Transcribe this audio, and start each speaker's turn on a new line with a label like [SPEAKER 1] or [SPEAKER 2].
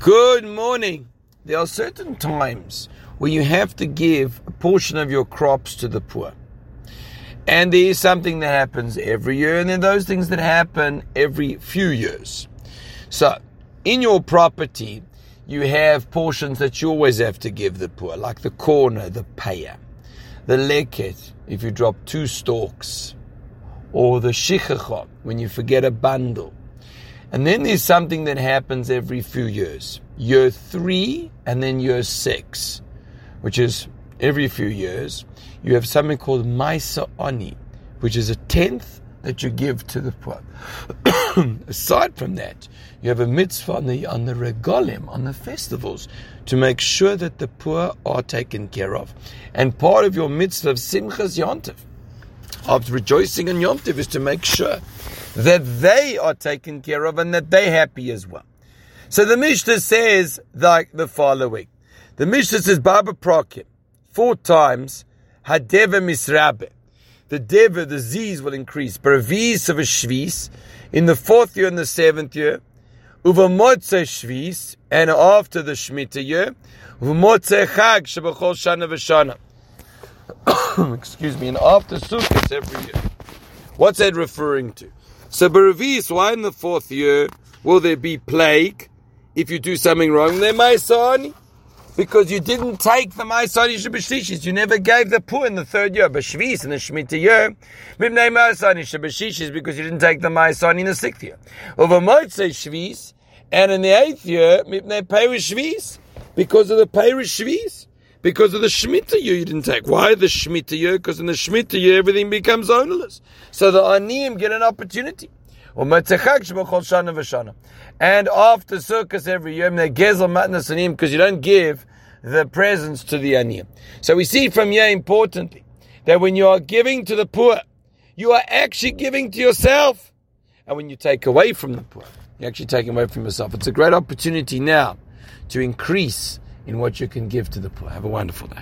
[SPEAKER 1] Good morning. There are certain times where you have to give a portion of your crops to the poor. And there is something that happens every year, and then those things that happen every few years. So, in your property, you have portions that you always have to give the poor, like the corner, the peah, the leket, if you drop two stalks, or the shichacha, when you forget a bundle, and then there's something that happens every few years. Year three and then year six, which is every few years, you have something called Maisa Ani, which is a tenth that you give to the poor. Aside from that, you have a mitzvah on the, on the regalim, on the festivals, to make sure that the poor are taken care of. And part of your mitzvah of Simchas Yontif, of rejoicing on Yom Tov, is to make sure that they are taken care of and that they're happy as well. So the Mishnah says like the following. The Mishnah says Baba Prokim, four times, Hadeva Misrabe. The Deva, the Z's will increase. Bravis of a Shvis, in the fourth year and the seventh year, Uvamotze Shvis, and after the Shemitah year, Uvamotze Chag, Shabachol Shana V'Shana. Excuse me, and after Sukkot every year. What's that referring to? So Baravis, why in the fourth year will there be plague if you do something wrong? There Maisani. Because you didn't take the Maisani Shabashishis. You never gave the poor in the third year. Bashvis in the Shemitah year. Mibnei Maisani Shabashishis because you didn't take the Maisani in the sixth year. Over Shvis. And in the eighth year, Mibnei Perish Shvis. Because of the Perish Shvis. Because of the Shemitah year you didn't take. Why the Shemitah year? Because in the Shemitah year everything becomes ownerless. So the Aniyim get an opportunity. And after Sukkos every year, because you don't give the presents to the aniyim. So we see from here importantly that when you are giving to the poor, you are actually giving to yourself. And when you take away from the poor, you're actually taking away from yourself. It's a great opportunity now to increase in what you can give to the poor. Have a wonderful day.